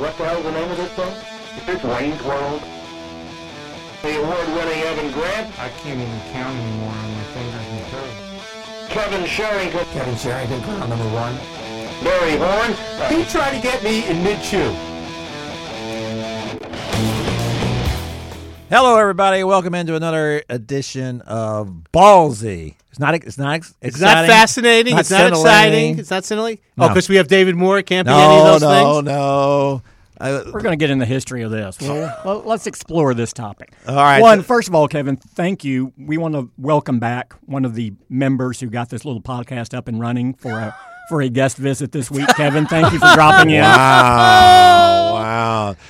What the hell's the name of this thing? It's Wayne's World. The award-winning Evan Grant, I can't even count anymore on my fingers and toes. Kevin Sherrington, Kevin Sherrington, ground number one. Barry Horn, He tried to get me in mid-chew. Hello, everybody. Welcome into another edition of Ballzy. It's not. It's not. Ex- It's not fascinating. not it's not exciting. It's not scintillating. Oh, because we have David Moore. It can't be any of those no, things. No, no. I, We're going to get in the history of this. Well, well, let's explore this topic. All right. One, first of all, Kevin, thank you. We want to welcome back one of the members who got this little podcast up and running for a for a guest visit this week. Kevin, thank you for dropping in. wow, wow,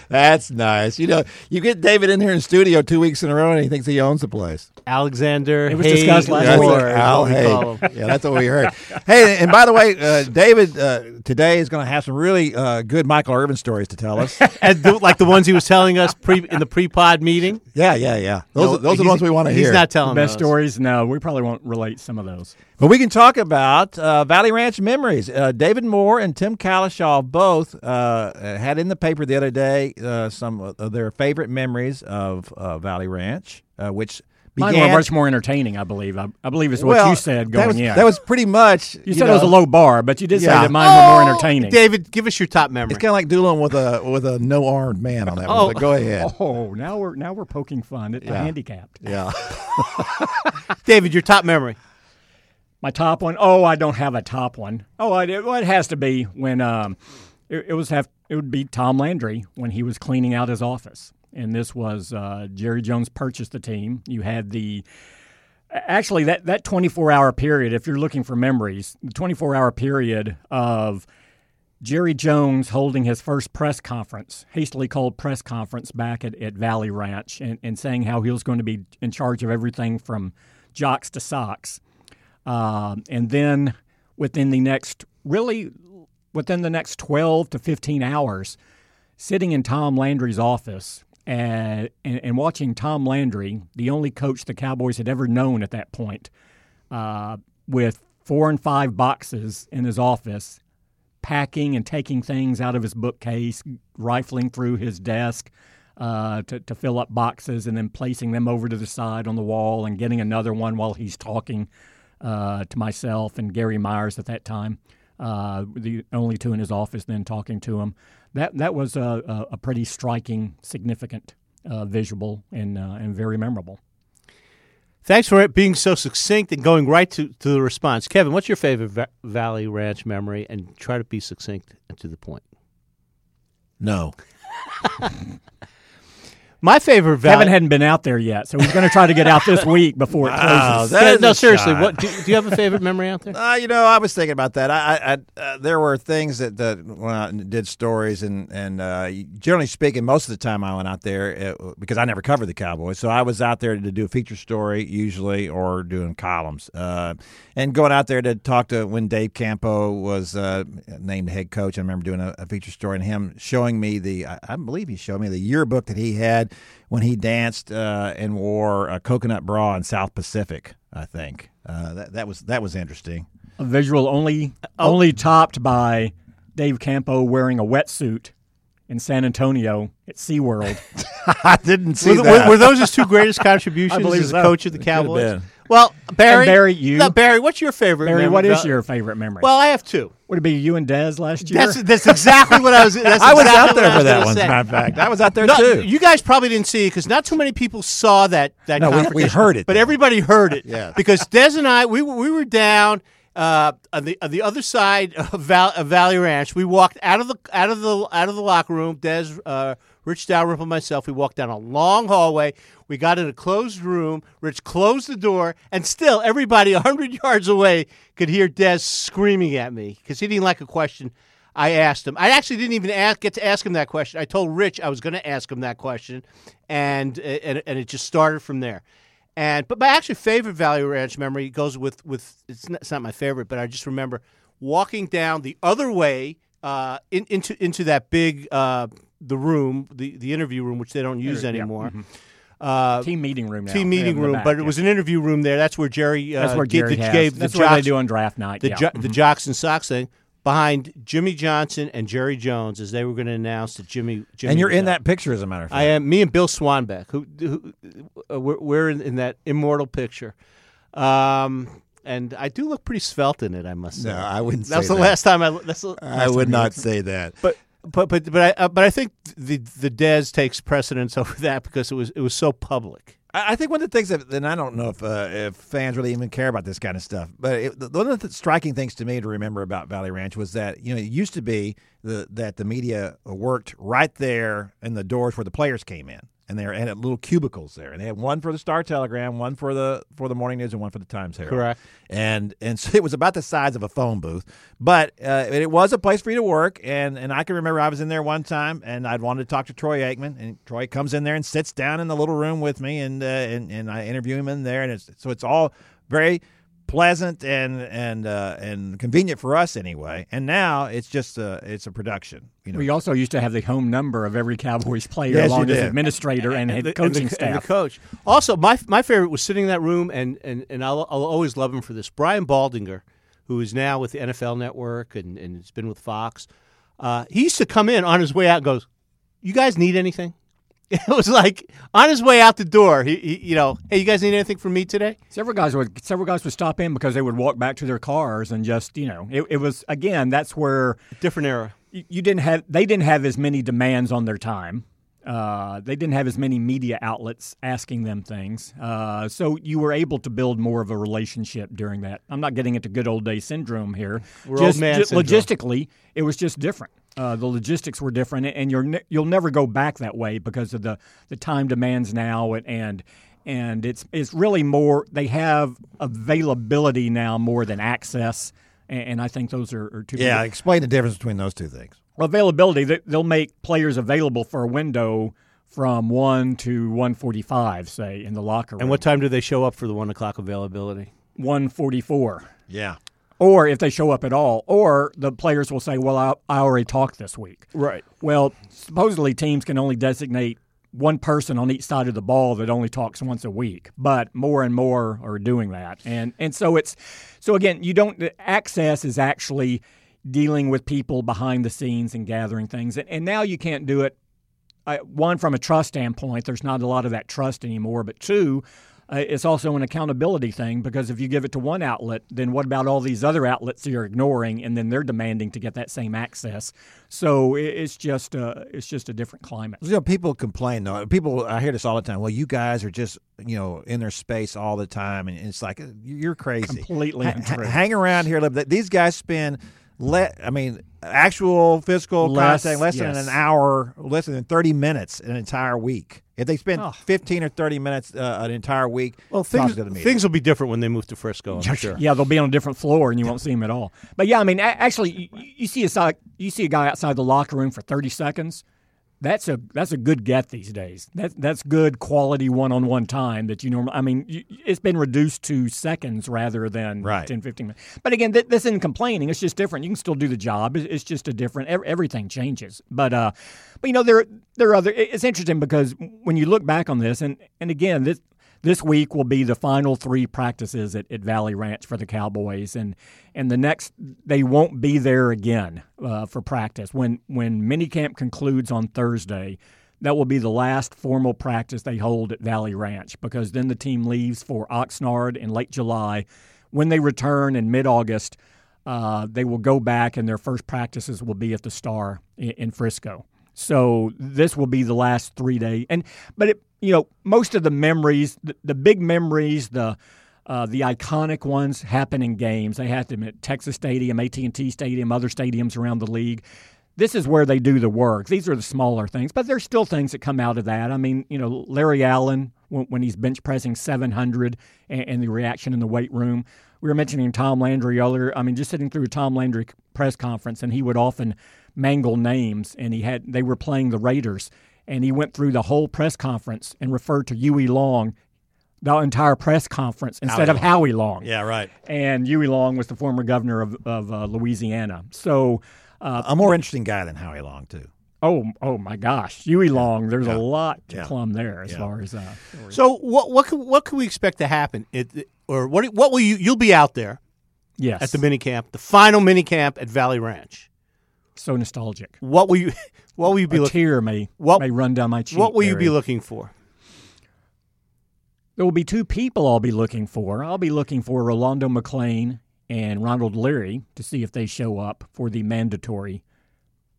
that's nice. You know, you get David in here in studio two weeks in a row, and he thinks he owns the place. Alexander. It was Haig discussed last That's week. what- Moore is Al what Haig. Yeah, that's what we heard. hey, and by the way, uh, David uh, today is going to have some really uh, good Michael Irvin stories to tell us. and the, like the ones he was telling us pre in the pre-pod meeting. yeah, yeah, yeah. Those, No, are, those are the ones we want to hear. He's not telling the Best those. stories? No, we probably won't relate some of those. But we can talk about uh, Valley Ranch memories. Uh, David Moore and Tim Cowlishaw both uh, had in the paper the other day uh, some of their favorite memories of uh, Valley Ranch, uh, which Mine were much more entertaining, I believe. I, I believe is what well, you said that going was, in. That was pretty much. you said it was a low bar, but you did Yeah. say that mine were more Oh, entertaining. David, give us your top memory. It's kind of like dueling with a with a no armed man on that Oh. one. But go ahead. Oh, now we're now we're poking fun at the handicapped. Yeah. David, your top memory. My top one? Oh, I don't have a top one. Oh, I, well, it has to be when um, it, it was have it would be Tom Landry when he was cleaning out his office, and this was uh, Jerry Jones purchased the team. You had the actually that that 24 hour period. If you're looking for memories, the 24 hour period of Jerry Jones holding his first press conference, hastily called press conference back at, at Valley Ranch, and, and saying how he was going to be in charge of everything from jocks to socks. Um, and then within the next, really, within the next 12 to 15 hours, sitting in Tom Landry's office and, and, and watching Tom Landry, the only coach the Cowboys had ever known at that point, uh, with four and five boxes in his office, packing and taking things out of his bookcase, rifling through his desk. Uh, to, to fill up boxes and then placing them over to the side on the wall and getting another one while he's talking uh, to myself and Gary Myers at that time, uh, the only two in his office then talking to him. That that was a, a, a pretty striking, significant uh, visual and uh, and very memorable. Thanks for it being so succinct and going right to, to the response. Kevin, what's your favorite Va- Valley Ranch memory? And try to be succinct and to the point. No. My favorite Valley. Kevin hadn't been out there yet, so he's going to try to get out this week before it closes. that no, seriously. shot. What do, do you have a favorite memory out there? Uh, you know, I was thinking about that. I, I, I uh, there were things that, that when I did stories, and and uh, generally speaking, most of the time I went out there uh, because I never covered the Cowboys, so I was out there to do a feature story usually, or doing columns, uh, and going out there to talk to when Dave Campo was uh, named head coach. I remember doing a, a feature story and him showing me the, I, I believe he showed me the yearbook that he had when he danced uh, and wore a coconut bra in South Pacific. I think uh, that that was that was interesting. A visual only only topped by Dave Campo wearing a wetsuit in San Antonio at SeaWorld. I didn't see Were, that. were those his two greatest contributions believe as a so. coach of the It Cowboys? Been. Well, Barry, And Barry, you? No, Barry, what's your favorite? Barry, memory? what is your favorite memory? Well, I have two. Would it be you and Dez last year? That's that's exactly what I was. That's I was exactly out there what I for was that gonna one. As a say. matter of fact, I was out there No, too. you guys probably didn't see it because not too many people saw that. That No, we- we confrontation, heard it, but though. everybody heard it. Yeah. because Dez and I, we were we were down uh, on the on the other side of, Val, of Valley Ranch. We walked out of the out of the out of the locker room. Dez, uh, Rich Dalrymple, and myself. We walked down a long hallway. We got in a closed room. Rich closed the door, and still everybody hundred yards away could hear Dez screaming at me because he didn't like a question. I asked him. I actually didn't even ask, get to ask him that question. I told Rich I was going to ask him that question, and, and and it just started from there. And but my actually favorite Valley Ranch memory goes with with it's not, it's not my favorite, but I just remember walking down the other way uh, in, into into that big uh, the room, the the interview room, which they don't use Yeah, anymore. mhm. Uh, team meeting room now. team meeting room, back, but it was an interview room there. That's where Jerry. Uh, That's where gave Jerry the, has. gave That's the where jocks, they do on draft night. the yeah. jo- the Mhm. jocks and socks thing. behind Jimmy Johnson and Jerry Jones as they were going to announce that Jimmy. Jimmy and you're in out. that picture, as a matter of fact. I am. Me and Bill Swanbeck, who, who uh, we're, we're in, in that immortal picture. Um, and I do look pretty svelte in it, I must say. No, I wouldn't That was say the that. last time I. That's the I would not say that. But but but but I uh, but I think the the Dez takes precedence over that because it was it was so public. I think one of the things that, and I don't know if uh, if fans really even care about this kind of stuff, but it, one of the striking things to me to remember about Valley Ranch was that you know it used to be the, that the media worked right there in the doors where the players came in, and they at little cubicles there, and they had one for the Star Telegram, one for the for the Morning News, and one for the Times Herald. Correct. And and so it was about the size of a phone booth, but uh, it was a place for you to work. And and I can remember I was in there one time, and I'd wanted to talk to Troy Aikman, and Troy comes in there and sits down in the little room with me, and uh, and and I interview him in there, and it's so it's all very pleasant and and uh, and convenient for us anyway. And now it's just a it's a production, you know. We also used to have the home number of every Cowboys player, Yes, along as administrator and, head coaching and the, and the coach. Also, my my favorite was sitting in that room, and and and I'll, I'll always love him for this. Brian Baldinger, who is now with the NFL Network and and has been with Fox. Uh, he used to come in on his way out and goes, "You guys need anything?" It was like on his way out the door. He, he you know, hey, you guys need anything from me today? Several guys would several guys would stop in because they would walk back to their cars and just you know it, it was again that's where Different era. you you didn't have they didn't have as many demands on their time. Uh, they didn't have as many media outlets asking them things, uh, so you were able to build more of a relationship during that. I'm not getting into good old day syndrome here. We're just, old man just syndrome. logistically, it was just different. Uh, the logistics were different, and you're ne- you'll never go back that way because of the, the time demands now, and, and and it's it's really more. They have availability now more than access, and, and I think those are, are two. yeah, explain the difference between those two things. availability. they- They'll make players available for a window from one to one forty five, say in the locker room. And what time do they show up for the one o'clock availability? one forty four. Yeah. Or if they show up at all, or the players will say, "Well, I, I already talked this week." Right. Well, supposedly teams can only designate one person on each side of the ball that only talks once a week, but more and more are doing that, and and so it's so again, you don't the access is actually dealing with people behind the scenes and gathering things, and, and now you can't do it. Uh, one from a trust standpoint, there's not a lot of that trust anymore, but two. Uh, it's also an accountability thing because if you give it to one outlet, then what about all these other outlets you're ignoring, and then they're demanding to get that same access? So it, it's just a, it's just a different climate. You know, people complain though. People, I hear this all the time. Well, you guys are just you know in their space all the time, and it's like uh, you're crazy. Completely Ha- untrue. hang around here. a little bit. These guys spend. Let I mean, actual physical Less, contact less than an hour, less than thirty minutes an entire week. If they spend Oh. fifteen or thirty minutes uh, an entire week, Well, things, as good things will be different when they move to Frisco. I'm sure. Yeah, they'll be on a different floor and you won't see them at all. But yeah, I mean, actually, you, you see a side, you see a guy outside the locker room for thirty seconds. That's a that's a good get these days. That that's good quality one on one time that you normally. I mean, you, it's been reduced to seconds rather than Right. 10, 15 minutes. But again, th- this isn't complaining. It's just different. You can still do the job. It's, it's just a different. Everything changes. But uh, but you know there there are other. It's interesting because when you look back on this, and and again this this week will be the final three practices at, at Valley Ranch for the Cowboys, and and the next they won't be there again uh, for practice when when minicamp concludes on Thursday. That will be the last formal practice they hold at Valley Ranch because then the team leaves for Oxnard in late July. When they return in mid August, uh, they will go back and their first practices will be at the Star in, in Frisco. So this will be the last three day, and but it, you know most of the memories, the, the big memories, the uh, the iconic ones happen in games. They happen at Texas Stadium, AT and T Stadium, other stadiums around the league. This is where they do the work. These are the smaller things, but there's still things that come out of that. I mean, you know, Larry Allen when, when he's bench pressing 700 and, and the reaction in the weight room. We were mentioning Tom Landry earlier. I mean, just sitting through a Tom Landry press conference, and he would often mangle names, and he had they were playing the Raiders, and he went through the whole press conference and referred to Huey Long, the entire press conference instead of Howie Long. yeah, right. And Huey Long was the former governor of, of uh, Louisiana. So, uh, A more interesting guy than Howie Long too. oh, oh my gosh, Huey Long. There's a lot to Yeah. plumb there as Yeah. far as uh, So what what can, what can we expect to happen? It, or what what will you you'll be out there? Yes. at the mini camp, the final mini camp at Valley Ranch. So nostalgic. What will you what will you be A looking tear may What- may run down my cheek. what will you be looking for? There will be two people I'll be looking for. I'll be looking for Rolando McClain and Ronald Leary to see if they show up for the mandatory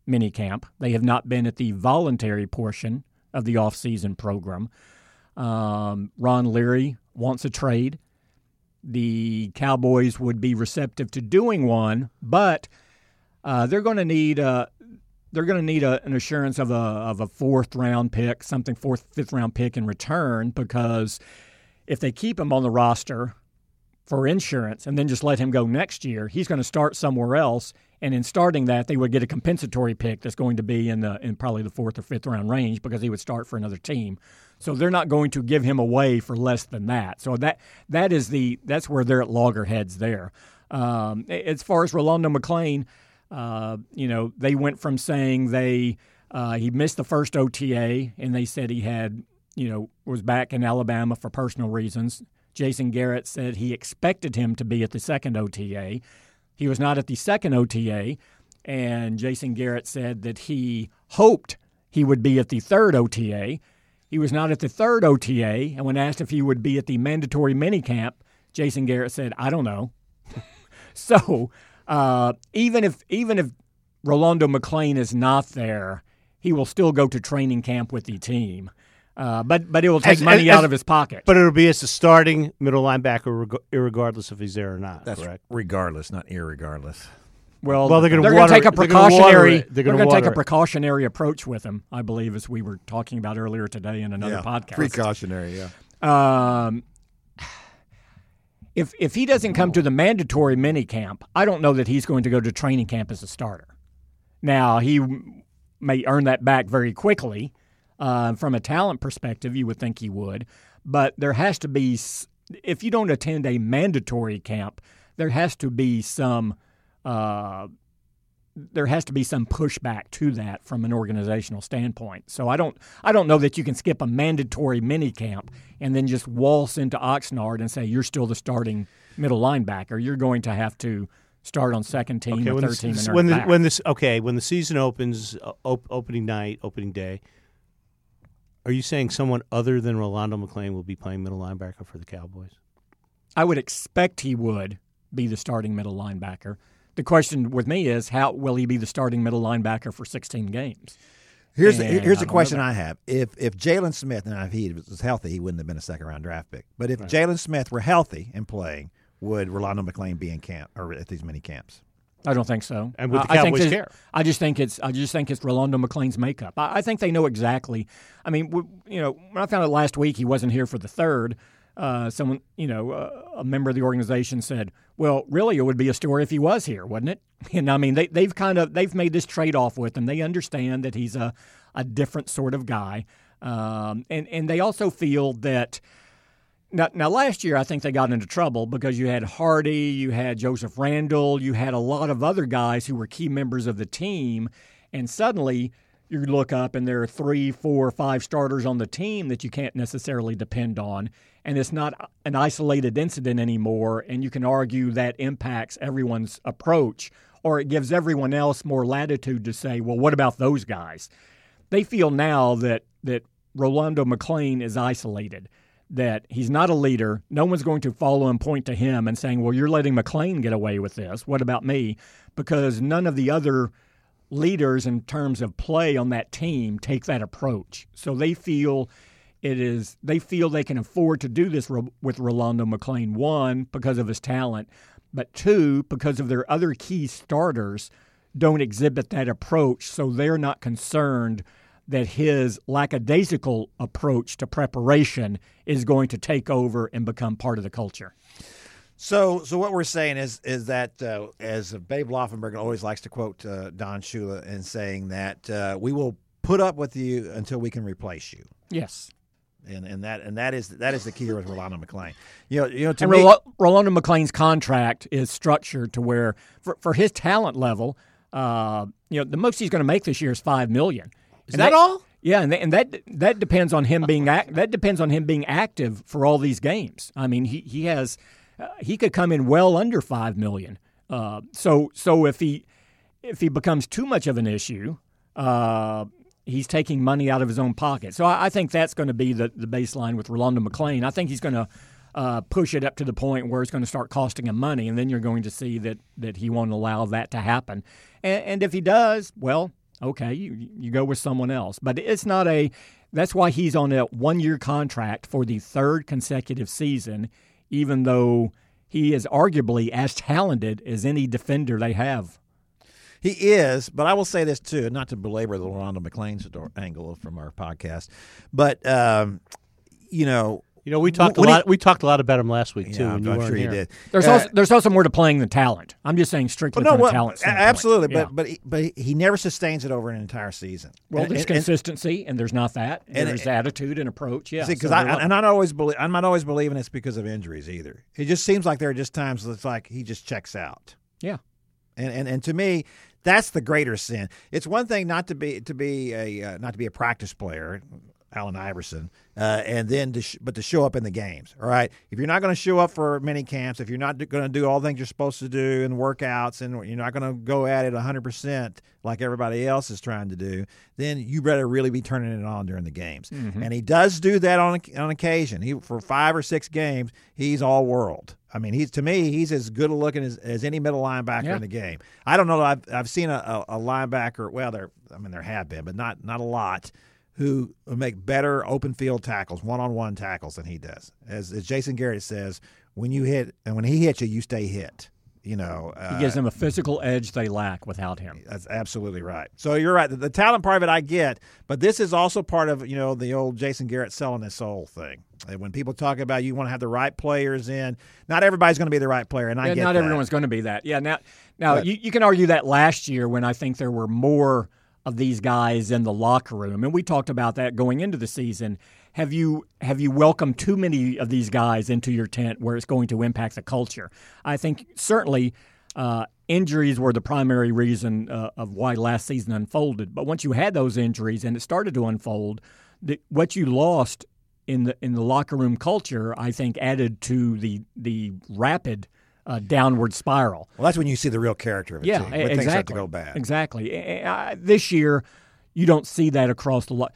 mini camp. They have not been at the voluntary portion of the off-season program. Um, Ron Leary wants a trade. The Cowboys would be receptive to doing one, but uh, they're going to need uh, they're going to need a, an assurance of a of a fourth round pick, something fourth fifth round pick in return, because if they keep him on the roster for insurance and then just let him go next year, he's going to start somewhere else. And in starting that, they would get a compensatory pick that's going to be in the in probably the fourth or fifth round range because he would start for another team. So they're not going to give him away for less than that. So that that is the that's where they're at loggerheads there. Um, as far as Rolando McClain, uh, you know, they went from saying they uh, he missed the first OTA and they said he had you know was back in Alabama for personal reasons. Jason Garrett said he expected him to be at the second OTA. He was not at the second OTA, and Jason Garrett said that he hoped he would be at the third OTA. He was not at the third OTA, and when asked if he would be at the mandatory minicamp, Jason Garrett said, "I don't know." so uh, even if even if Rolando McClain is not there, he will still go to training camp with the team. Uh, but but it will take As- money as- out of his pocket. But it'll be as a starting middle linebacker, reg- irregardless if he's there or not. That's correct. regardless, not irregardless. Well, Well, they're gonna gonna take a it- they're gonna water precautionary. They're They're gonna take a precautionary approach with him, I believe, as we were talking about earlier today in another podcast. Precautionary, yeah. Um, if if he doesn't come to the mandatory mini camp, I don't know that he's going to go to training camp as a starter. Now he may earn that back very quickly. Uh, from a talent perspective, you would think he would, but there has to be. If you don't attend a mandatory camp, there has to be some. Uh, there has to be some pushback to that from an organizational standpoint. So I don't I don't know that you can skip a mandatory mini camp and then just waltz into Oxnard and say you're still the starting middle linebacker. You're going to have to start on second team Okay, or when third team and when, the, when this okay when the season opens, uh, op- opening night, opening day. Are you saying someone other than Rolando McClain will be playing middle linebacker for the Cowboys? I would expect he would be the starting middle linebacker. The question with me is how will he be the starting middle linebacker for 16 games? Here's the, here's I the question I have. If if Jaylon Smith and if he was healthy, he wouldn't have been a second round draft pick. But if Jaylon Smith were healthy and playing, would Rolando McClain be in camp or at these many camps? I don't think so. And would the I- I think Cowboys that- care? I just think it's I just think it's Rolando McClain's makeup. I, I think they know exactly. I mean, w- you know, when I found out last week he wasn't here for the third, uh, someone, you know, uh, a member of the organization said, "Well, really, it would be a story if he was here, wouldn't it?" And I mean, they they've kind of they've made this trade off with him. They understand that he's a a different sort of guy, um, and and they also feel that. Now, now, last year I think they got into trouble because you had Hardy, you had Joseph Randle, you had a lot of other guys who were key members of the team, and suddenly you look up and there are three, four, five starters on the team that you can't necessarily depend on, and it's not an isolated incident anymore, and you can argue that impacts everyone's approach, or it gives everyone else more latitude to say, well, what about those guys? they feel now that that Rolando McClain is isolated, that he's not a leader. No one's going to follow and point to him and saying, "Well, you're letting McClain get away with this. What about me?" Because none of the other leaders in terms of play on that team take that approach. So they feel it is they feel they can afford to do this with Rolando McClain one because of his talent, but two because of their other key starters don't exhibit that approach, so they're not concerned that his lackadaisical approach to preparation is going to take over and become part of the culture. So, so what we're saying is is that uh, as Babe Laufenberg always likes to quote uh, Don Shula in saying that uh, we will put up with you until we can replace you, Yes. and and that and that is that is the key here with Rolando McClain. You know, you know to And me, Rolando McClain's contract is structured to where, for, for his talent level, uh, you know, the most he's going to make this year is five million. Is that all? Yeah, and, and that that depends on him being ac- that depends on him being active for all these games. I mean, he he has uh, he could come in well under five million. Uh, so so if he if he becomes too much of an issue, uh, he's taking money out of his own pocket. So I, I think that's going to be the, the baseline with Rolando McClain. I think he's going to uh, push it up to the point where it's going to start costing him money, and then you're going to see that that he won't allow that to happen. And, and if he does, well, okay, you you go with someone else. But it's not a. That's why he's on a one year contract for the third consecutive season, even though he is arguably as talented as any defender they have. He is, but I will say this too, not to belabor the Rolando sto- angle from our podcast, but um, you know, You know, we talked a When he- lot. we talked a lot about him last week too. yeah, when you I'm sure you did. There's Uh, also there's also more to playing than talent. I'm just saying strictly Well, no, from well, a talent standpoint. absolutely, Yeah. but but he, but he never sustains it over an entire season. well, And- there's and- and- consistency, and there's not that. And- there's attitude and approach. Yeah, because so I they're- and I don't always believe I'm not always believing it's because of injuries either. It just seems like there are just times it's like he just checks out. yeah. And, and and to me, that's the greater sin. It's one thing not to be to be a uh, not to be a practice player, Allen Iverson, uh, and then to sh- but to show up in the games. All right, if you're not going to show up for mini camps, if you're not going to do all the things you're supposed to do and workouts, and you're not going to go at it 100 percent like everybody else is trying to do, then you better really be turning it on during the games. And he does do that on on occasion. He for five or six games, he's all world. I mean, he's to me, he's as good a looking as, as any middle linebacker Yeah. in the game. I don't know. I've I've seen a, a, a linebacker. Well, there. I mean, there have been, but not not a lot. Who make better open field tackles, one on one tackles than he does. As, as Jason Garrett says, when you hit and when he hits you, you stay hit. You know, uh, He gives them a physical edge they lack without him. that's absolutely right. So you're right. The, the talent part of it I get, but this is also part of you know the old Jason Garrett selling his soul thing. And when people talk about you want to have the right players in, not everybody's going to be the right player, and I Yeah, get not that. everyone's going to be that. Yeah, now now But- you, you can argue that last year when I think there were more of these guys in the locker room, and we talked about that going into the season. Have you have you welcomed too many of these guys into your tent where it's going to impact the culture? I think certainly. Uh, injuries were the primary reason uh, of why last season unfolded. But once you had those injuries and it started to unfold, the, what you lost in the in the locker room culture, I think, added to the the rapid uh, downward spiral. Well, that's when you see the real character of it. Yeah, too, e- when things start to exactly. go bad. Exactly. Uh, This year, you don't see that across the lot.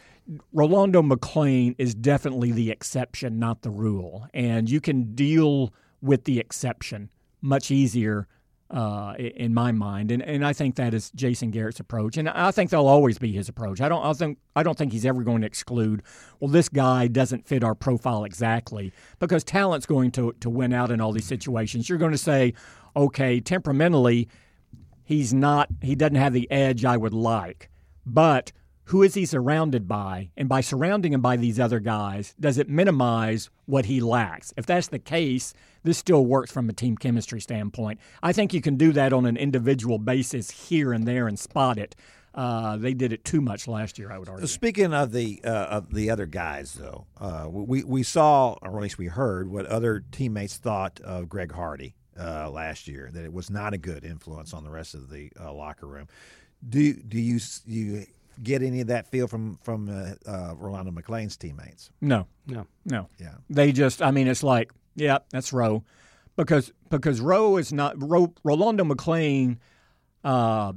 Rolando McClain is definitely the exception, not the rule, and you can deal with the exception much easier. Uh, in my mind, and, and I think that is Jason Garrett's approach, and I think they'll always be his approach. I don't, I think, I don't think he's ever going to exclude. Well, this guy doesn't fit our profile exactly because talent's going to to win out in all these situations. You're going to say, okay, temperamentally, he's not he doesn't have the edge I would like. But who is he surrounded by? And by surrounding him by these other guys, does it minimize what he lacks? If that's the case, this still works from a team chemistry standpoint. I think you can do that on an individual basis here and there and spot it. Uh, they did it too much last year, I would argue. Speaking of the uh, of the other guys, though, uh, we we saw, or at least we heard, what other teammates thought of Greg Hardy uh, last year. That it was not a good influence on the rest of the uh, locker room. Do do you you get any of that feel from from uh, uh, Rolando McClain's teammates? No, No. no. Yeah. They just, I mean, it's like, yeah, that's Roe, because because Rowe is not Ro, Rolando McClain. Uh,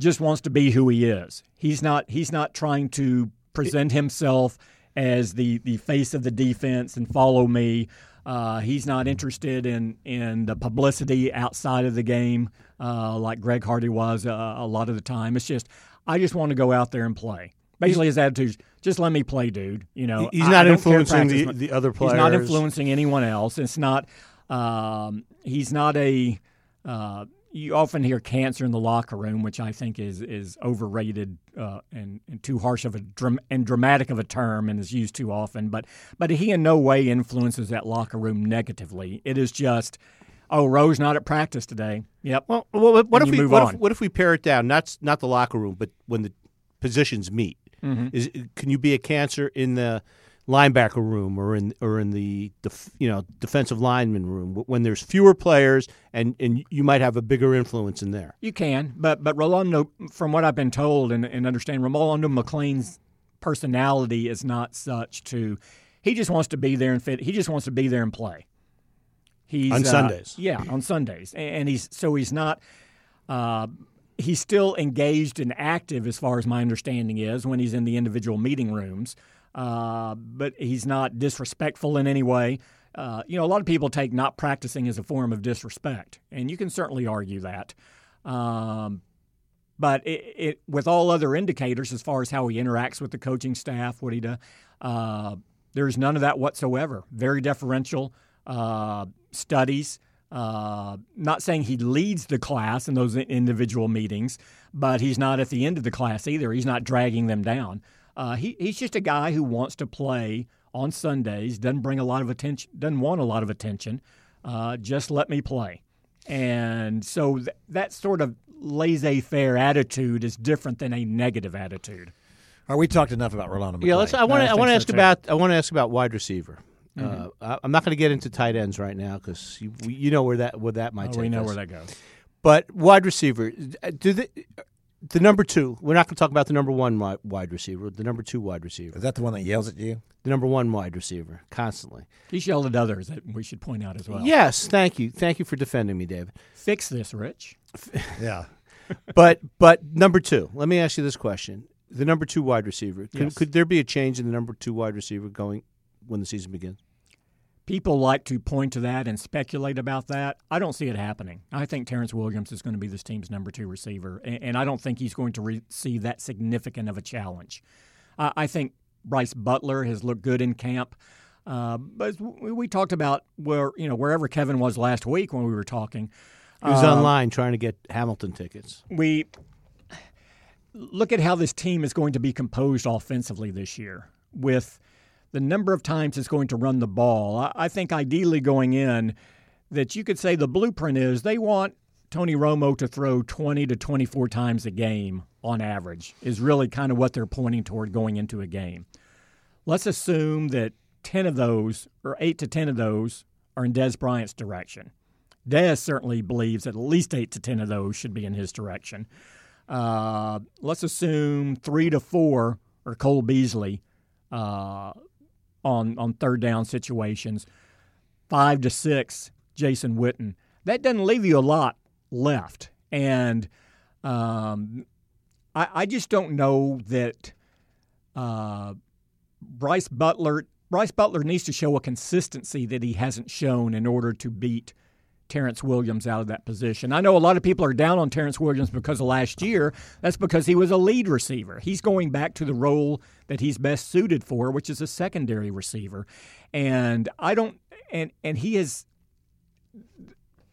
just wants to be who he is. He's not. He's not trying to present himself as the the face of the defense and follow me. Uh, he's not interested in in the publicity outside of the game uh, like Greg Hardy was uh, a lot of the time. It's just I just want to go out there and play. Basically, his attitude is just let me play, dude. You know, He's I- not I influencing the, practice. the other players. He's not influencing anyone else. It's not. Um, he's not a. Uh, you often hear cancer in the locker room, which I think is is overrated uh, and, and too harsh of a dram- and dramatic of a term, and is used too often. But but he in no way influences that locker room negatively. It is just, oh, Rose not at practice today. Yep. Well, well what, what if we move what on. if, what if we pare it down? Not not the locker room, but when the positions meet. Mm-hmm. Is can you be a cancer in the linebacker room or in or in the def, you know defensive lineman room when there's fewer players and and you might have a bigger influence in there? You can, but but Rolando, from what I've been told and, and understand, Rolando McClain's personality is not such to. He just wants to be there and fit. He just wants to be there and play. He's On uh, Sundays. yeah, on Sundays, and, and he's so he's not. Uh, he's still engaged and active, as far as my understanding is, when he's in the individual meeting rooms. Uh, but he's not disrespectful in any way. Uh, you know, a lot of people take not practicing as a form of disrespect, and you can certainly argue that. Um, but it, it, with all other indicators, as far as how he interacts with the coaching staff, what he does, uh, there's none of that whatsoever. Very deferential. Uh, studies. Uh, not saying he leads the class in those individual meetings, but he's not at the end of the class either. He's not dragging them down. Uh, he, he's just a guy who wants to play on Sundays. Doesn't bring a lot of attention. Doesn't want a lot of attention. Uh, just let me play. And so th- that sort of laissez-faire attitude is different than a negative attitude. All right, we talked enough about Rolando McClain. Yeah, let's. I want I to. I want to so, ask too. about. I want to ask about wide receiver. Uh, I, I'm not going to get into tight ends right now because you, you know where that where that might Oh, take we know us. where that goes. But wide receiver, do the the number two? We're not going to talk about the number one wide receiver. The number two wide receiver. Is that the one that yells at you? The number one wide receiver constantly. He's yelled at others that we should point out as well. Yes, thank you, thank you for defending me, David. Fix this, Rich. Yeah. But but number two. Let me ask you this question: the number two wide receiver. Could, Yes. could there be a change in the number two wide receiver going when the season begins? People like to point to that and speculate about that. I don't see it happening. I think Terrance Williams is going to be this team's number two receiver, and, I don't think he's going to receive that significant of a challenge. I, I think Brice Butler has looked good in camp, uh, but we, we talked about where you know wherever Kevin was last week when we were talking. He was Um, online trying to get Hamilton tickets. we look at how this team is going to be composed offensively this year with the number of times it's going to run the ball. I, think ideally going in that you could say the blueprint is they want Tony Romo to throw 20 to 24 times a game on average is really kind of what they're pointing toward going into a game. Let's assume that 10 of those or 8 to 10 of those are in Dez Bryant's direction. Dez certainly believes that at least 8 to 10 of those should be in his direction. Uh, let's assume 3 to 4 are Cole Beasley uh, on on third down situations. 5 to 6 Jason Witten. That doesn't leave you a lot left. And um, I, I just don't know that uh, Brice Butler Brice Butler needs to show a consistency that he hasn't shown in order to beat Terrance Williams out of that position. I know a lot of people are down on Terrance Williams because of last year. That's because he was a lead receiver. He's going back to the role that he's best suited for, which is a secondary receiver. And I don't and and he is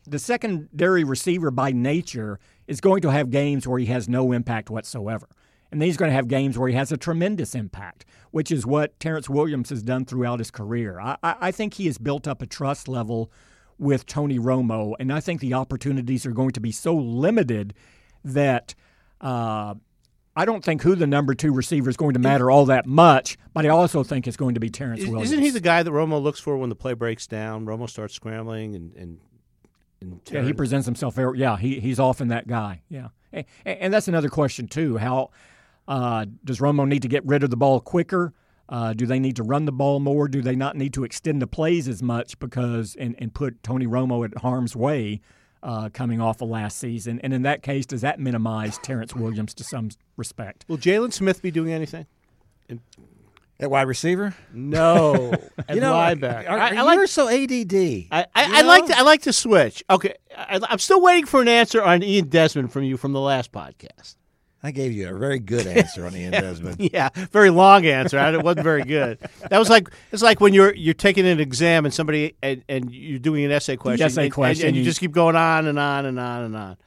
the secondary receiver by nature is going to have games where he has no impact whatsoever. And then he's going to have games where he has a tremendous impact, which is what Terrance Williams has done throughout his career. I, I I think he has built up a trust level with Tony Romo, and I think the opportunities are going to be so limited that uh, I don't think who the number two receiver is going to matter all that much, but I also think it's going to be Terrance Williams. isn't he the guy that Romo looks for when the play breaks down? Romo starts scrambling and and, and Yeah, he presents himself very. Yeah, he he's often that guy. Yeah, and, and that's another question too. How uh, does Romo need to get rid of the ball quicker? Uh, do they need to run the ball more? Do they not need to extend the plays as much because and, and put Tony Romo at harm's way uh, coming off of last season? And in that case, does that minimize Terrance Williams to some respect? Will Jaylon Smith be doing anything? At wide receiver? No, at you know, linebacker. are- I, I you're so ADD. I, I, You I like to, I like to switch. Okay, I, I'm still waiting for an answer on Ian Desmond from you from the last podcast. I gave you a very good answer on Ian Desmond. Yeah, very long answer. It wasn't very good. That was like it's like when you're you're taking an exam and somebody and, and you're doing an essay question. essay and- and- question, and, you you- just keep going on and on and on and on.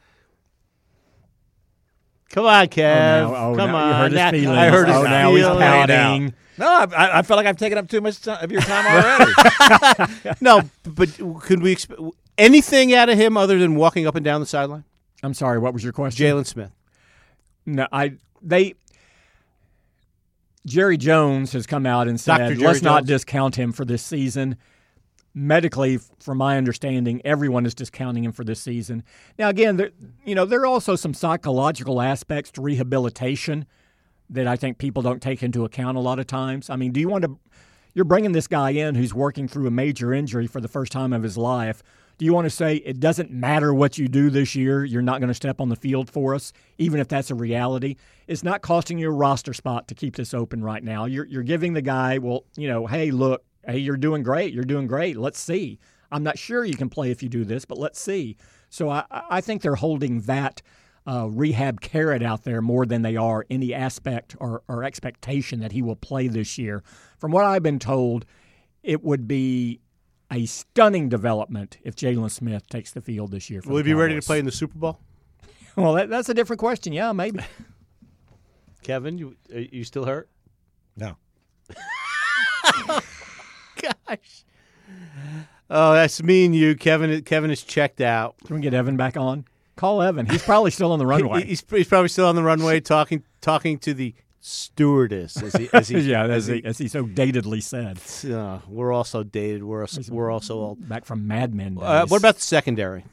Come on, oh, Kev. Oh, no. Oh, Come now on. you hurt his Now- feelings. I heard his oh, now he's pouting. No, I, I- I felt like I've taken up too much ti- of your time already. No, but could we expect anything out of him other than walking up and down the sideline? I'm sorry. What was your question? Jaylon Smith. No, I they Jerry Jones has come out and said let's not discount him for this season. Medically, from my understanding, everyone is discounting him for this season. Now, again, there, you know there are also some psychological aspects to rehabilitation that I think people don't take into account a lot of times. I mean, do you want to? You're bringing this guy in who's working through a major injury for the first time of his life. Do you want to say it doesn't matter what you do this year, you're not going to step on the field for us, even if that's a reality? It's not costing you a roster spot to keep this open right now. You're, you're giving the guy, well, you know, hey, look, hey, you're doing great. You're doing great. Let's see. I'm not sure you can play if you do this, but let's see. So I, I think they're holding that uh, rehab carrot out there more than they are any aspect or, or expectation that he will play this year. From what I've been told, it would be a stunning development if Jaylon Smith takes the field this year. Will he be ready to play in the Super Bowl? Well, that, that's a different question. Yeah, maybe. Kevin, you are you still hurt? No. Gosh. Oh, that's me and you. Kevin Kevin is checked out. Can we get Evan back on? Call Evan. He's probably still on the runway. He's, he's probably still on the runway talking talking to the stewardess. As he, as he, yeah, as, he, as he so datedly said. Uh, we're also dated. We're also, we're also old. Back from Mad Men. Days. Uh, what about the secondary?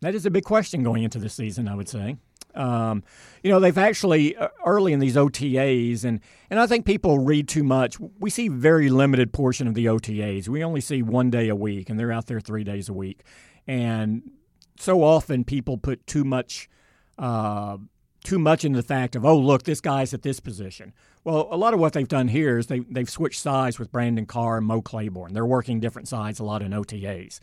That is a big question going into the season, I would say. Um, you know, they've actually uh, early in these OTAs, and and I think people read too much. We see very limited portion of the OTAs. We only see one day a week, and they're out there three days a week, and so often people put too much. Uh, too much into the fact of oh look this guy's at this position. Well, a lot of what they've done here is they they've switched sides with Brandon Carr and Mo Claiborne. They're working different sides a lot in OTAs,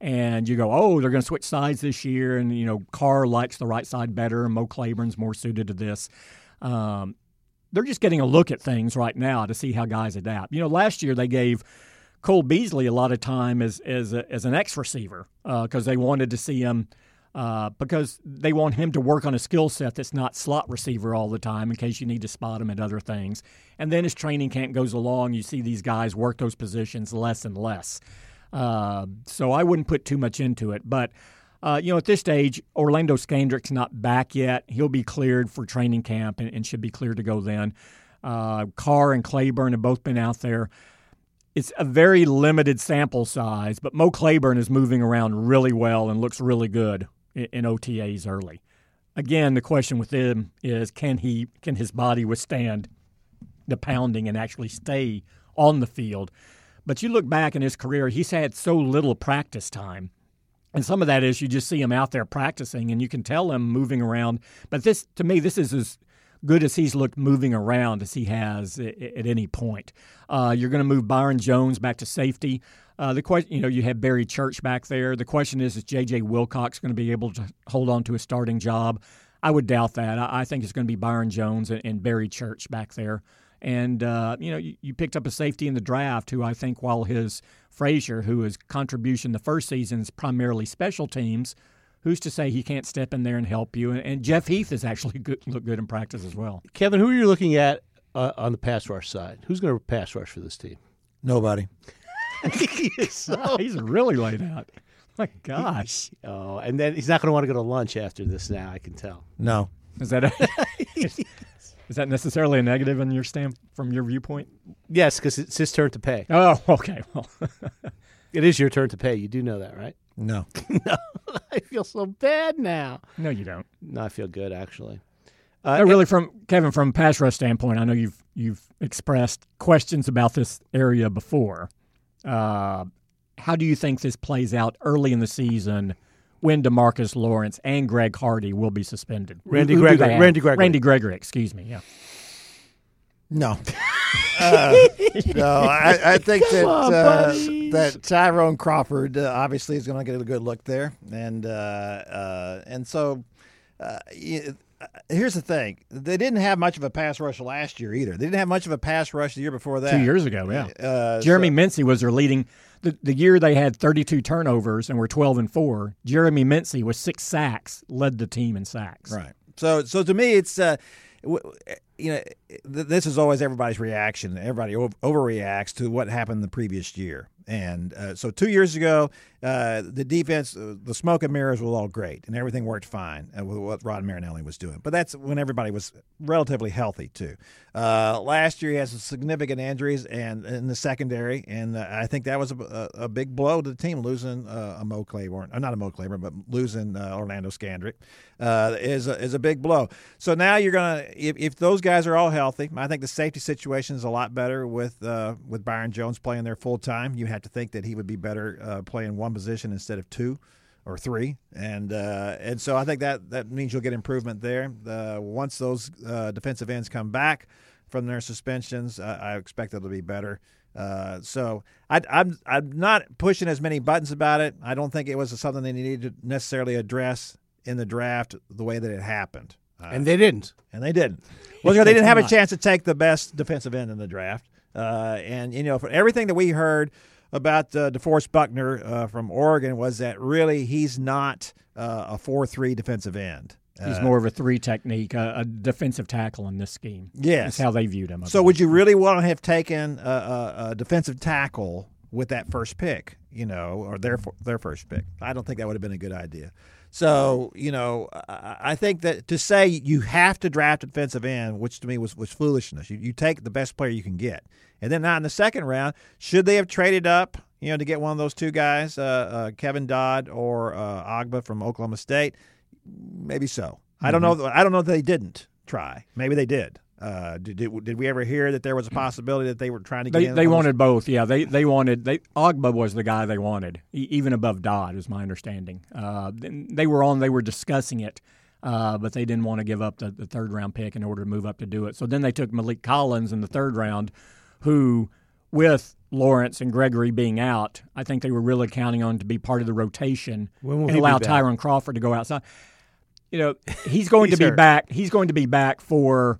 and you go oh they're going to switch sides this year, and you know Carr likes the right side better, and Mo Claiborne's more suited to this. Um, they're just getting a look at things right now to see how guys adapt. You know, last year they gave Cole Beasley a lot of time as as a, as an X receiver because uh, they wanted to see him uh, because they want him to work on a skill set that's not slot receiver all the time in case you need to spot him at other things. And then as training camp goes along, you see these guys work those positions less and less. Uh, so I wouldn't put too much into it. But, uh, you know, at this stage, Orlando Scandrick's not back yet. He'll be cleared for training camp and, and should be cleared to go then. Uh, Carr and Claiborne have both been out there it's a very limited sample size, but Mo Claiborne is moving around really well and looks really good in OTAs early. Again, the question with him is can he can his body withstand the pounding and actually stay on the field? But you look back in his career, he's had so little practice time. And some of that is you just see him out there practicing and you can tell him moving around. But this to me, this is as good as he's looked moving around as he has at, any point. Uh, you're going to move Byron Jones back to safety. Uh, the question, you know, you have Barry Church back there. The question is, is J.J. Wilcox going to be able to hold on to a starting job? I would doubt that. I, I think it's going to be Byron Jones and, and Barry Church back there. And uh, you know, you, you, picked up a safety in the draft who I think, while his Frazier, who his contribution the first season is primarily special teams, who's to say he can't step in there and help you? And, and Jeff Heath has actually good, looked good in practice as well. Kevin, who are you looking at uh, on the pass rush side? Who's going to pass rush for this team? Nobody. so, he's really laid out. My gosh. Oh, and then he's not going to want to go to lunch after this. Now I can tell. No. Is that a, is, is, that necessarily a negative in your stamp from your viewpoint? Yes, because it's his turn to pay. Oh, okay. Well, it is your turn to pay. You do know that, right? No. no. I feel so bad now. No, you don't. No, I feel good actually. Uh, no, really, from Kevin, from pass rush standpoint, I know you've you've expressed questions about this area before. Uh, how do you think this plays out early in the season when Demarcus Lawrence and Greg Hardy will be suspended? Randy Gregory. Randy Gregory. Randy Gregory. Excuse me. Yeah. No. uh, no, I, I think that on, uh, that Tyrone Crawford uh, obviously is going to get a good look there, and uh, uh, and so uh, here's the thing: they didn't have much of a pass rush last year either. They didn't have much of a pass rush the year before that. Two years ago, yeah. Uh, Jeremy so, Mincey was their leading. The, the year they had 32 turnovers and were 12 and four. Jeremy Mincey with six sacks led the team in sacks. Right. So so to me, it's. Uh, you know, this is always everybody's reaction. Everybody overreacts to what happened the previous year. And uh, so two years ago, uh, the defense, uh, the smoke and mirrors was all great, and everything worked fine uh, with what Rod Marinelli was doing. But that's when everybody was relatively healthy too. Uh, last year, he has some significant injuries and in the secondary, and I think that was a, a, big blow to the team losing a Mo Claiborne, or not a Mo Claiborne, but losing Orlando Scandrick is a, is a big blow. So now you're gonna if, if those guys are all healthy, I think the safety situation is a lot better with with Byron Jones playing there full time. You have to think that he would be better playing one position instead of two or three, and uh, and so I think that that means you'll get improvement there. Uh, once those uh, defensive ends come back from their suspensions, I, I expect it'll be better. Uh, so I, I'm I'm not pushing as many buttons about it. I don't think it was something they needed to necessarily address in the draft the way that it happened, uh, and they didn't. and they didn't. Well, they didn't have a chance to take the best defensive end in the draft. Uh, and you know, for everything that we heard about uh, DeForest Buckner uh, from Oregon was that really he's not uh, a four-three defensive end. He's more of a three technique, a, a defensive tackle in this scheme. Yes. That's how they viewed him. So would you really want to have taken a, a, a defensive tackle with that first pick, you know, or their their first pick? I don't think that would have been a good idea. So you know, I think that to say you have to draft a defensive end, which to me was was foolishness. You, you take the best player you can get, and then now in the second round, should they have traded up, you know, to get one of those two guys, uh, uh, Kevin Dodd or uh, Ogbah from Oklahoma State? Maybe so. I don't know. I don't know that they didn't try. Maybe they did. Uh, did, did did we ever hear that there was a possibility that they were trying to get They, they wanted both. Yeah, they they wanted they Ogbah was the guy they wanted, even above Dodd, is my understanding. Uh, they were on. They were discussing it, uh, but they didn't want to give up the, the third round pick in order to move up to do it. So then they took Maliek Collins in the third round, who, with Lawrence and Gregory being out, I think they were really counting on to be part of the rotation When will and allow? Tyrone Crawford to go outside. You know, he's going to be hurt. back. He's going to be back for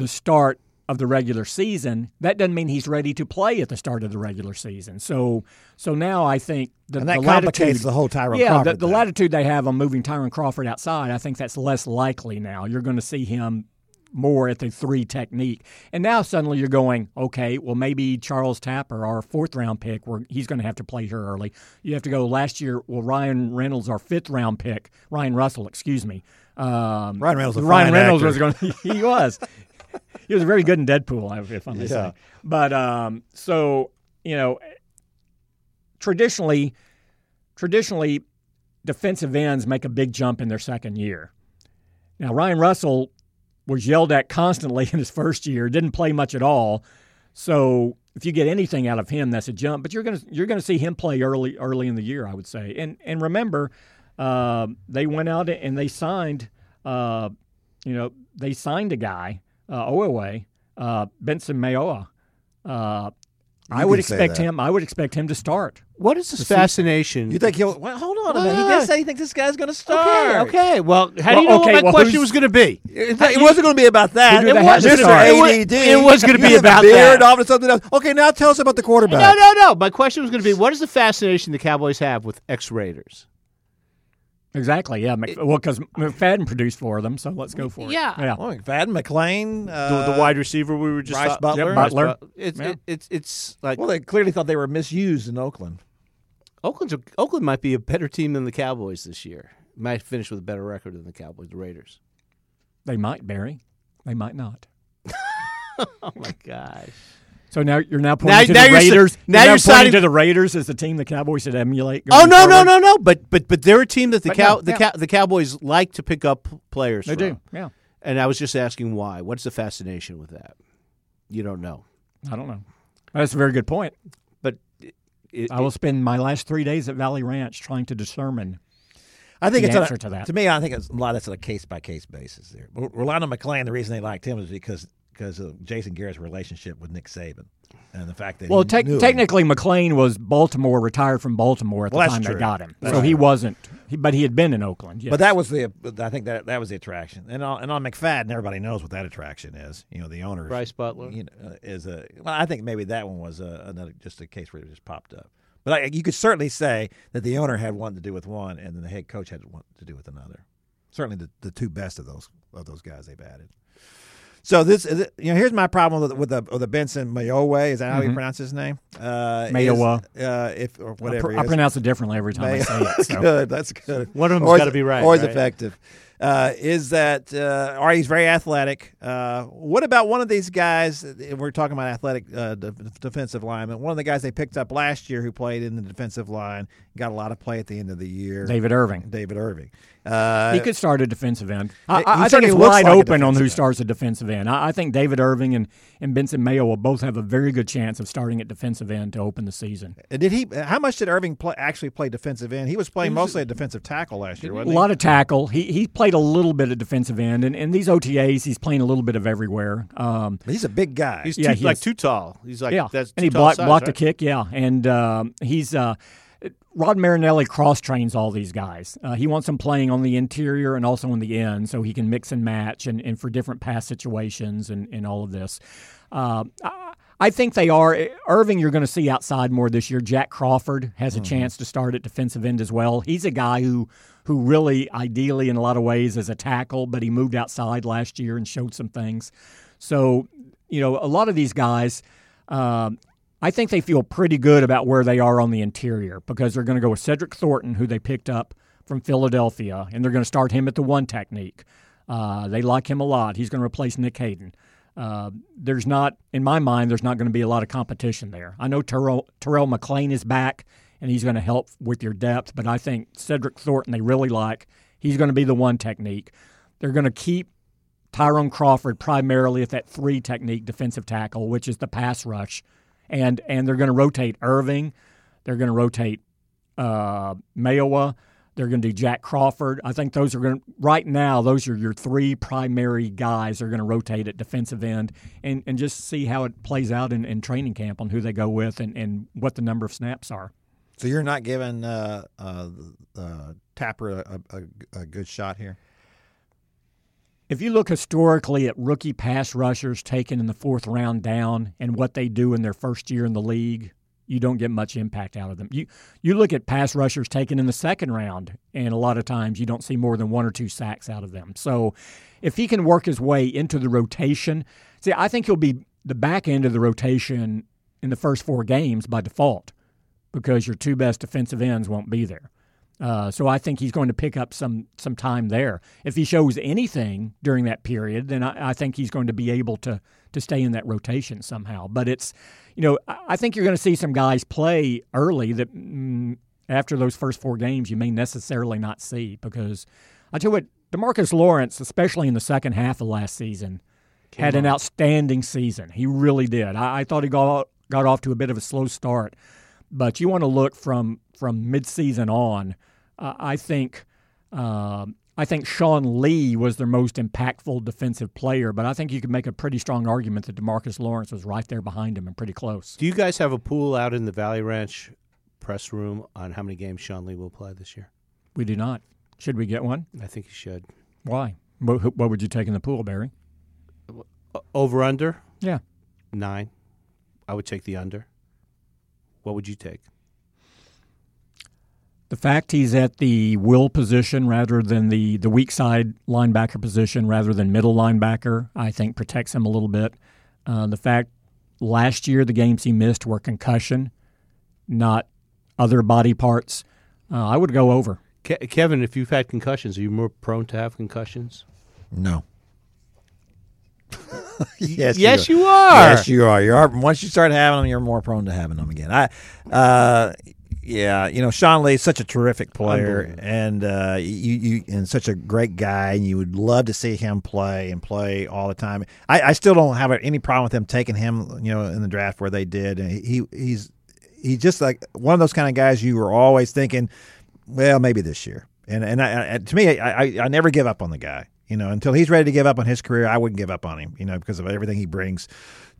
the start of the regular season. That doesn't mean he's ready to play at the start of the regular season. So, so now I think the, and that the complicates latitude, the whole Tyrone yeah, Crawford the, the latitude they have on moving Tyrone Crawford outside, I think that's less likely now. You're going to see him more at the three technique, and now suddenly you're going, okay, well maybe Charles Tapper, our fourth round pick, where he's going to have to play here early. You have to go last year. Well, Ryan Reynolds, our fifth round pick, Ryan Russell, excuse me. Um, Ryan Reynolds, Ryan Reynolds actor. was going. to He was. He was very good in Deadpool, if I may Yeah. say. But um, so you know, traditionally, traditionally, defensive ends make a big jump in their second year. Now, Ryan Russell was yelled at constantly in his first year, didn't play much at all. So if you get anything out of him, that's a jump. But you're gonna you're gonna see him play early early in the year, I would say. And and remember, uh, they went out and they signed, uh, you know, they signed a guy, uh, Owe, uh, Benson Mayowa. Uh, I would expect him. I would expect him to start. What is this fascination? You think he'll? Well, hold on a minute. He yeah. did say he thinks this guy's going to Okay, start. okay. Well, how do Well, you know okay, what my well, question was going to be? It, it wasn't going to be about that. It do they have was to Mr. It was- ADD. it was gonna be You about veered that. off to something else. Okay, now tell us about the quarterback. No, no, no. My question was going to be: What is the fascination the Cowboys have with ex Raiders? Exactly. Yeah. Mc, well, because McFadden produced for them, so let's go for it. Yeah. Yeah. Well, McFadden, McClain. The, Uh, the wide receiver we were just Brice talk- Butler. Yep, Butler. Brice Butler. It's, Yeah. it, it's it's like Well, they clearly thought they were misused in Oakland. Oakland's a, Oakland might be a better team than the Cowboys this year. Might finish with a better record than the Cowboys, the Raiders. They might, Barry. They might not. Oh my gosh! So now you're now Now- pointing to now the you're Raiders. now you're, you're pointing to the Raiders as the team the Cowboys should emulate. Oh no, no, forward? no, no! But but but they're a team that the But cow no, the yeah. cow the Cowboys like to pick up players. They from. do. Yeah. And I was just asking why. What's the fascination with that? You don't know, I don't know. That's a very good point. but it, it, I will spend my last three days at Valley Ranch trying to determine. I think The it's answer a, to that. To me, I think it's a lot. Of that's on a case by case basis. There, Rolando McClain. The reason they liked him is because because of Jason Garrett's relationship with Nick Saban and the fact that Well, he tec- knew him. technically, McClain was Baltimore, retired from Baltimore at Well, the time true. they got him. That's so he wasn't. He, but he had been in Oakland. Yes. But that was the. I think that that was the attraction. And on, and on McFadden, everybody knows what that attraction is. You know, the owner Brice Butler. you know, uh, is a. Well, I think maybe that one was a, another just a case where it just popped up. But I, you could certainly say that the owner had one to do with one, and then the head coach had one to do with another. Certainly, the, the two best of those of those guys they've added. So this, is it- you know, here's my problem with, with the with the Benson Mayowa. Is that how you pronounce his name? Uh, is, Mayowa. Uh, if or I, whatever. pr- it I pronounce it differently every time I say it. That's So. good. That's good. One of them's Always- gotta be right, Always right? effective. Uh, is that uh? He's very athletic. Uh, what about one of these guys? We're talking about athletic uh, de- defensive lineman. One of the guys they picked up last year who played in the defensive line got a lot of play at the end of the year. David Irving. David Irving. Uh, He could start a defensive end. I, he I- I think it's wide like open on who end. starts a defensive end. I, I think David Irving and, and Benson Mayo will both have a very good chance of starting at defensive end to open the season. did he? How much did Irving play, actually play defensive end? He was playing mostly a defensive tackle last year, A wasn't he? lot of tackle. He he played a little bit of defensive end, and in these OTAs, he's playing a little bit of everywhere. Um, He's a big guy. He's Yeah, too, he like is. too tall. He's like yeah, that's and he tall blocked, size, blocked a kick. Yeah, and um, he's uh, Rod Marinelli cross trains all these guys. Uh, he wants them playing on the interior and also on the end, so he can mix and match and, and for different pass situations and, and all of this. Uh, I, I think they are. Irving, you're going to see outside more this year. Jack Crawford has a chance to start at defensive end as well. He's a guy who who really, ideally, in a lot of ways, is a tackle, but he moved outside last year and showed some things. So, you know, a lot of these guys, um, I think they feel pretty good about where they are on the interior because they're going to go with Cedric Thornton, who they picked up from Philadelphia, and they're going to start him at the one technique. Uh, they like him a lot. He's going to replace Nick Hayden. Uh, there's not, in my mind, there's not going to be a lot of competition there. I know Terrell, Terrell McClain is back, and he's going to help with your depth, but I think Cedric Thornton they really like. He's going to be the one technique. They're going to keep Tyrone Crawford primarily at that three technique defensive tackle, which is the pass rush, and and they're going to rotate Irving, they're going to rotate uh, Mayowa, they're going to do Jack Crawford. I think those are going to right now. Those are your three primary guys. They're going to rotate at defensive end and, and just see how it plays out in, in training camp on who they go with and, and what the number of snaps are. So you're not giving uh, uh, uh, Tapper a, a, a good shot here. If you look historically at rookie pass rushers taken in the fourth round down and what they do in their first year in the league, you don't get much impact out of them. You you look at pass rushers taken in the second round, and a lot of times you don't see more than one or two sacks out of them. So, if he can work his way into the rotation, see, I think he'll be the back end of the rotation in the first four games by default because your two best defensive ends won't be there. Uh, so I think he's going to pick up some some time there. If he shows anything during that period, then I, I think he's going to be able to to stay in that rotation somehow. But it's, you know, I, think you're going to see some guys play early that mm, after those first four games you may necessarily not see because I tell you what, Demarcus Lawrence, especially in the second half of last season, had an outstanding season. He really did. I, I thought he got got off to a bit of a slow start, but you want to look from from midseason on. Uh, I think um I think Sean Lee was their most impactful defensive player, but I think you could make a pretty strong argument that Demarcus Lawrence was right there behind him and pretty close. Do you guys have a pool out in the Valley Ranch press room on how many games Sean Lee will play this year? We do not. Should we get one? I think you should. Why? What, what would you take in the pool, Barry? Over under Yeah. nine. I would take the under. What would you take? The fact he's at the will position rather than the, the weak side linebacker position rather than middle linebacker, I think protects him a little bit. Uh, the fact last year the games he missed were concussion, not other body parts. Uh, I would go over. Ke- Kevin, if you've had concussions, are you more prone to have concussions? No. yes, yes, you you are. are. Yes, you are. You are. Once you start having them, you're more prone to having them again. I, uh, yeah, you know, Sean Lee's such a terrific player, and uh, you, you and such a great guy, and you would love to see him play and play all the time. I, I still don't have any problem with them taking him, you know, in the draft where they did. And he he's he's just like one of those kind of guys you were always thinking, well, maybe this year. And and I, I, to me, I, I I never give up on the guy. You know, until he's ready to give up on his career, I wouldn't give up on him. You know, because of everything he brings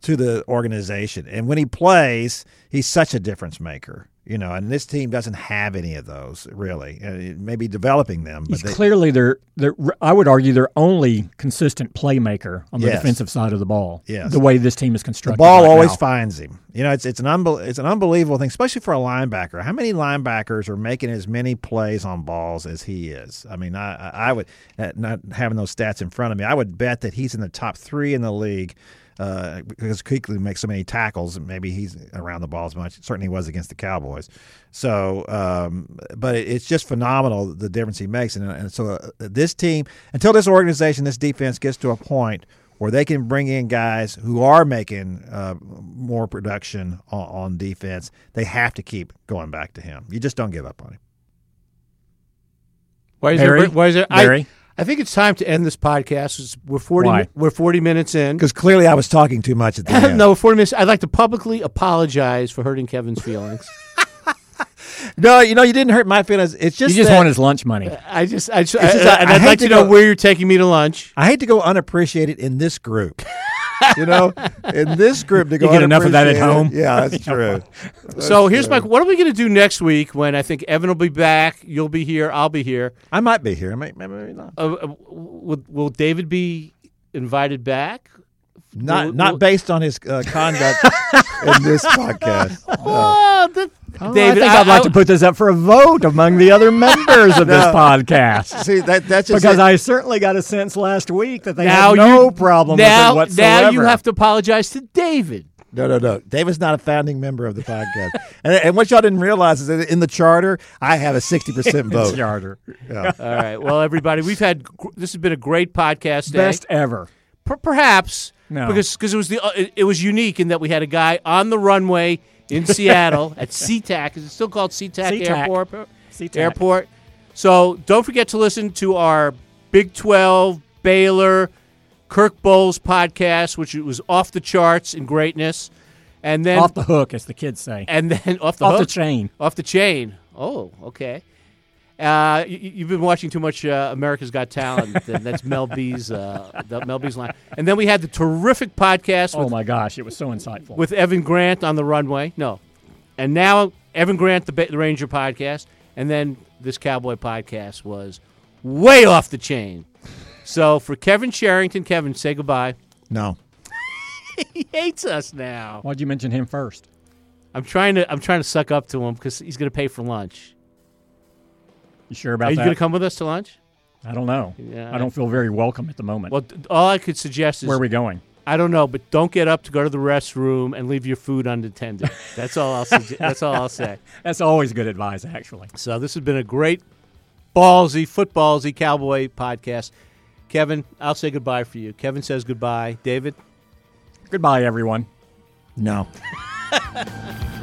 to the organization. And when he plays, he's such a difference maker. You know, and this team doesn't have any of those really. Uh, maybe developing them, but He's they, clearly their, their, I would argue, their only consistent playmaker on the Yes. defensive side of the ball. Yes. The way this team is constructed. the ball right always now. finds him. You know, it's it's an unbel- it's an unbelievable thing, especially for a linebacker. How many linebackers are making as many plays on balls as he is? I mean, I I I would uh, not having those stats in front of me, I would bet that he's in the top three in the league uh, because Kuechly makes so many tackles. Maybe he's around the ball as much. Certainly, he was against the Cowboys. So, um, but it's just phenomenal the difference he makes. And, and so, uh, this team, until this organization, this defense gets to a point where they can bring in guys who are making uh, more production on, on defense, they have to keep going back to him. You just don't give up on him. Why is Barry? there? Why is there? I, Barry? I think it's time to end this podcast. We're forty. Why? We're forty minutes in. Because clearly, I was talking too much at the end. no, forty minutes. I'd like to publicly apologize for hurting Kevin's feelings. no, you know, you didn't hurt my feelings. It's just You just that want his lunch money. Uh, I just, I just, I, I I'd hate like to to know go- where you're taking me to lunch. I hate to go unappreciated in this group. You know, in this group to go. get enough of that at unappreciated- home? Yeah, that's true. So here's my. What are we going to do next week? When I think Evan will be back, you'll be here, I'll be here. I might be here. Maybe, maybe not. Uh, uh, will, will David be invited back? Not Well, not well- based on his uh, conduct in this podcast. Oh, the, Oh, David, I think I, would like I- to put this up for a vote among the other members of this podcast. See that that's just Because it. I certainly got a sense last week that they now have no you, problem now, with it whatsoever. Now you have to apologize to David. No, no, no. David's not a founding member of the podcast. and, and what y'all didn't realize is that in the charter, I have a sixty percent vote. charter. Yeah. All right. Well, everybody, we've had this has been a great podcast day. Best ever. Per- perhaps No. because because it was the uh, it, it was unique in that we had a guy on the runway in Seattle at SeaTac. Is it still called SeaTac, SeaTac. Airport? Uh, SeaTac. Airport. So don't forget to listen to our Big Twelve Baylor Kirk Bohls podcast, which was off the charts in greatness, and then Off the hook, as the kids say. and then off the Off the chain. Off the chain. Oh, okay. Uh, you, you've been watching too much uh, America's Got Talent. and that's Mel B's uh, the Mel B's line. And then we had the terrific podcast Oh my gosh, it was so insightful. with Evan Grant on the runway. No, and now Evan Grant, the, Ba- the Ranger podcast, and then this Cowboy podcast was way off the chain. So for Kevin Sherrington, Kevin, say goodbye. No. He hates us now. Why'd you mention him first? I'm trying to I'm trying to suck up to him because he's going to pay for lunch. You sure about that. Are you that? going to come with us to lunch? I don't know. Yeah, I don't feel very welcome at the moment. Well, th- all I could suggest is Where are we going? I don't know, but don't get up to go to the restroom and leave your food unattended. That's all I'll suggest. That's all I'll say. That's always good advice, actually. So this has been a great Ballzy, footballsy cowboy podcast. Kevin, I'll say goodbye for you. Kevin says goodbye. David. Goodbye, everyone. No.